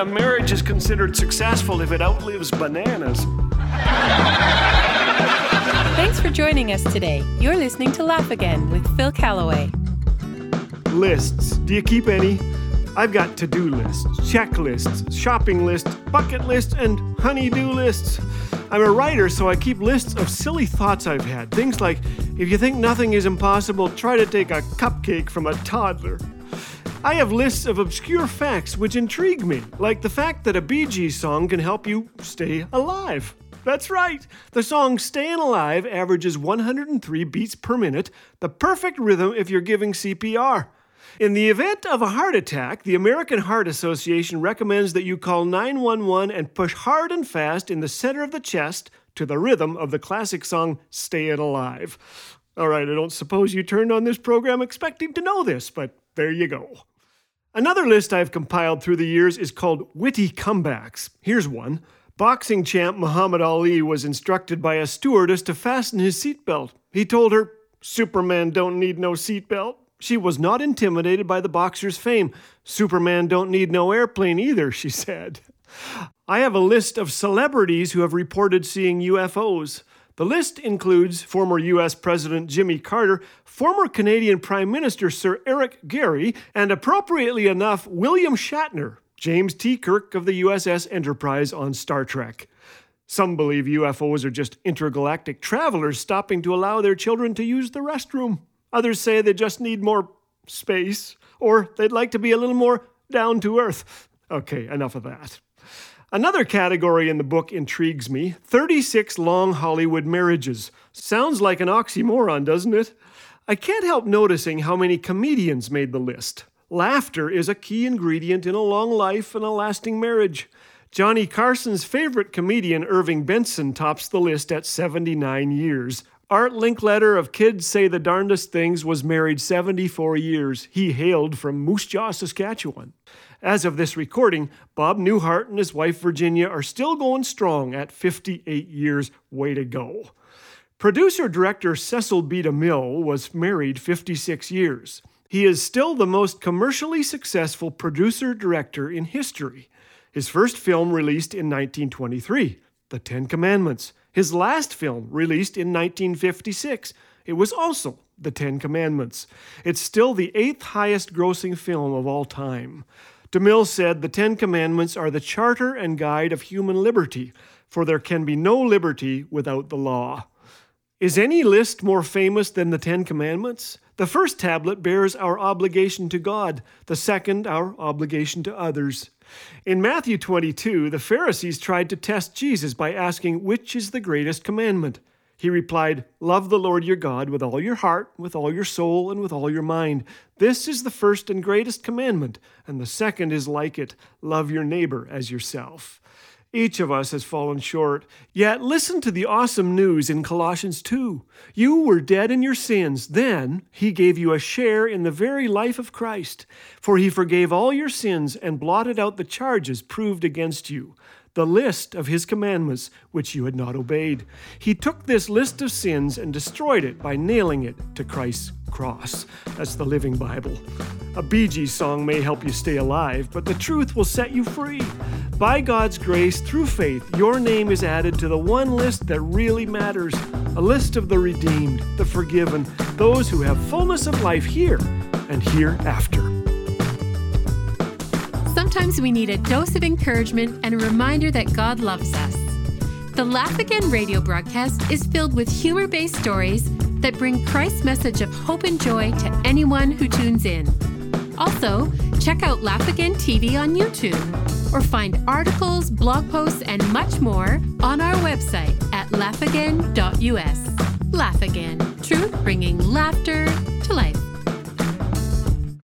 a marriage is considered successful if it outlives bananas. Thanks for joining us today. You're listening to Laugh Again with Phil Callaway. Lists. Do you keep any? I've got to do lists, checklists, shopping lists, bucket lists, and honey-do lists. I'm a writer, so I keep lists of silly thoughts I've had. Things like if you think nothing is impossible, try to take a cupcake from a toddler. I have lists of obscure facts which intrigue me, like the fact that a Bee Gees song can help you stay alive. That's right. The song Stayin' Alive averages 103 beats per minute, the perfect rhythm if you're giving CPR. In the event of a heart attack, the American Heart Association recommends that you call 911 and push hard and fast in the center of the chest to the rhythm of the classic song Stayin' Alive. All right, I don't suppose you turned on this program expecting to know this, but there you go. Another list I've compiled through the years is called Witty Comebacks. Here's one. Boxing champ Muhammad Ali was instructed by a stewardess to fasten his seatbelt. He told her, Superman don't need no seatbelt. She was not intimidated by the boxer's fame. Superman don't need no airplane either, she said. I have a list of celebrities who have reported seeing UFOs. The list includes former U.S. President Jimmy Carter, former Canadian Prime Minister Sir Eric Gairy, and appropriately enough, William Shatner, James T. Kirk of the USS Enterprise on Star Trek. Some believe UFOs are just intergalactic travelers stopping to allow their children to use the restroom. Others say they just need more space, or they'd like to be a little more down to earth. Okay, enough of that. Another category in the book intrigues me 36 long Hollywood marriages. Sounds like an oxymoron, doesn't it? I can't help noticing how many comedians made the list. Laughter is a key ingredient in a long life and a lasting marriage. Johnny Carson's favorite comedian, Irving Benson, tops the list at 79 years. Art Linkletter of Kids Say the Darndest Things was married 74 years. He hailed from Moose Jaw, Saskatchewan. As of this recording, Bob Newhart and his wife Virginia are still going strong at 58 years. Way to go. Producer director Cecil B. DeMille was married 56 years. He is still the most commercially successful producer director in history. His first film released in 1923, The Ten Commandments. His last film released in 1956. It was also The Ten Commandments. It's still the eighth highest grossing film of all time. DeMille said the Ten Commandments are the charter and guide of human liberty, for there can be no liberty without the law. Is any list more famous than the Ten Commandments? The first tablet bears our obligation to God, the second, our obligation to others. In Matthew 22, the Pharisees tried to test Jesus by asking, Which is the greatest commandment? He replied, Love the Lord your God with all your heart, with all your soul, and with all your mind. This is the first and greatest commandment, and the second is like it love your neighbor as yourself. Each of us has fallen short. Yet listen to the awesome news in Colossians 2. You were dead in your sins. Then he gave you a share in the very life of Christ. For he forgave all your sins and blotted out the charges proved against you the list of his commandments which you had not obeyed. He took this list of sins and destroyed it by nailing it to Christ's cross. That's the Living Bible. A Bee Gees song may help you stay alive, but the truth will set you free. By God's grace, through faith, your name is added to the one list that really matters a list of the redeemed, the forgiven, those who have fullness of life here and hereafter. Sometimes we need a dose of encouragement and a reminder that God loves us. The Laugh Again radio broadcast is filled with humor based stories that bring Christ's message of hope and joy to anyone who tunes in. Also, check out Laugh Again TV on YouTube or find articles, blog posts, and much more on our website at laughagain.us. Laugh Again, truth bringing laughter to life.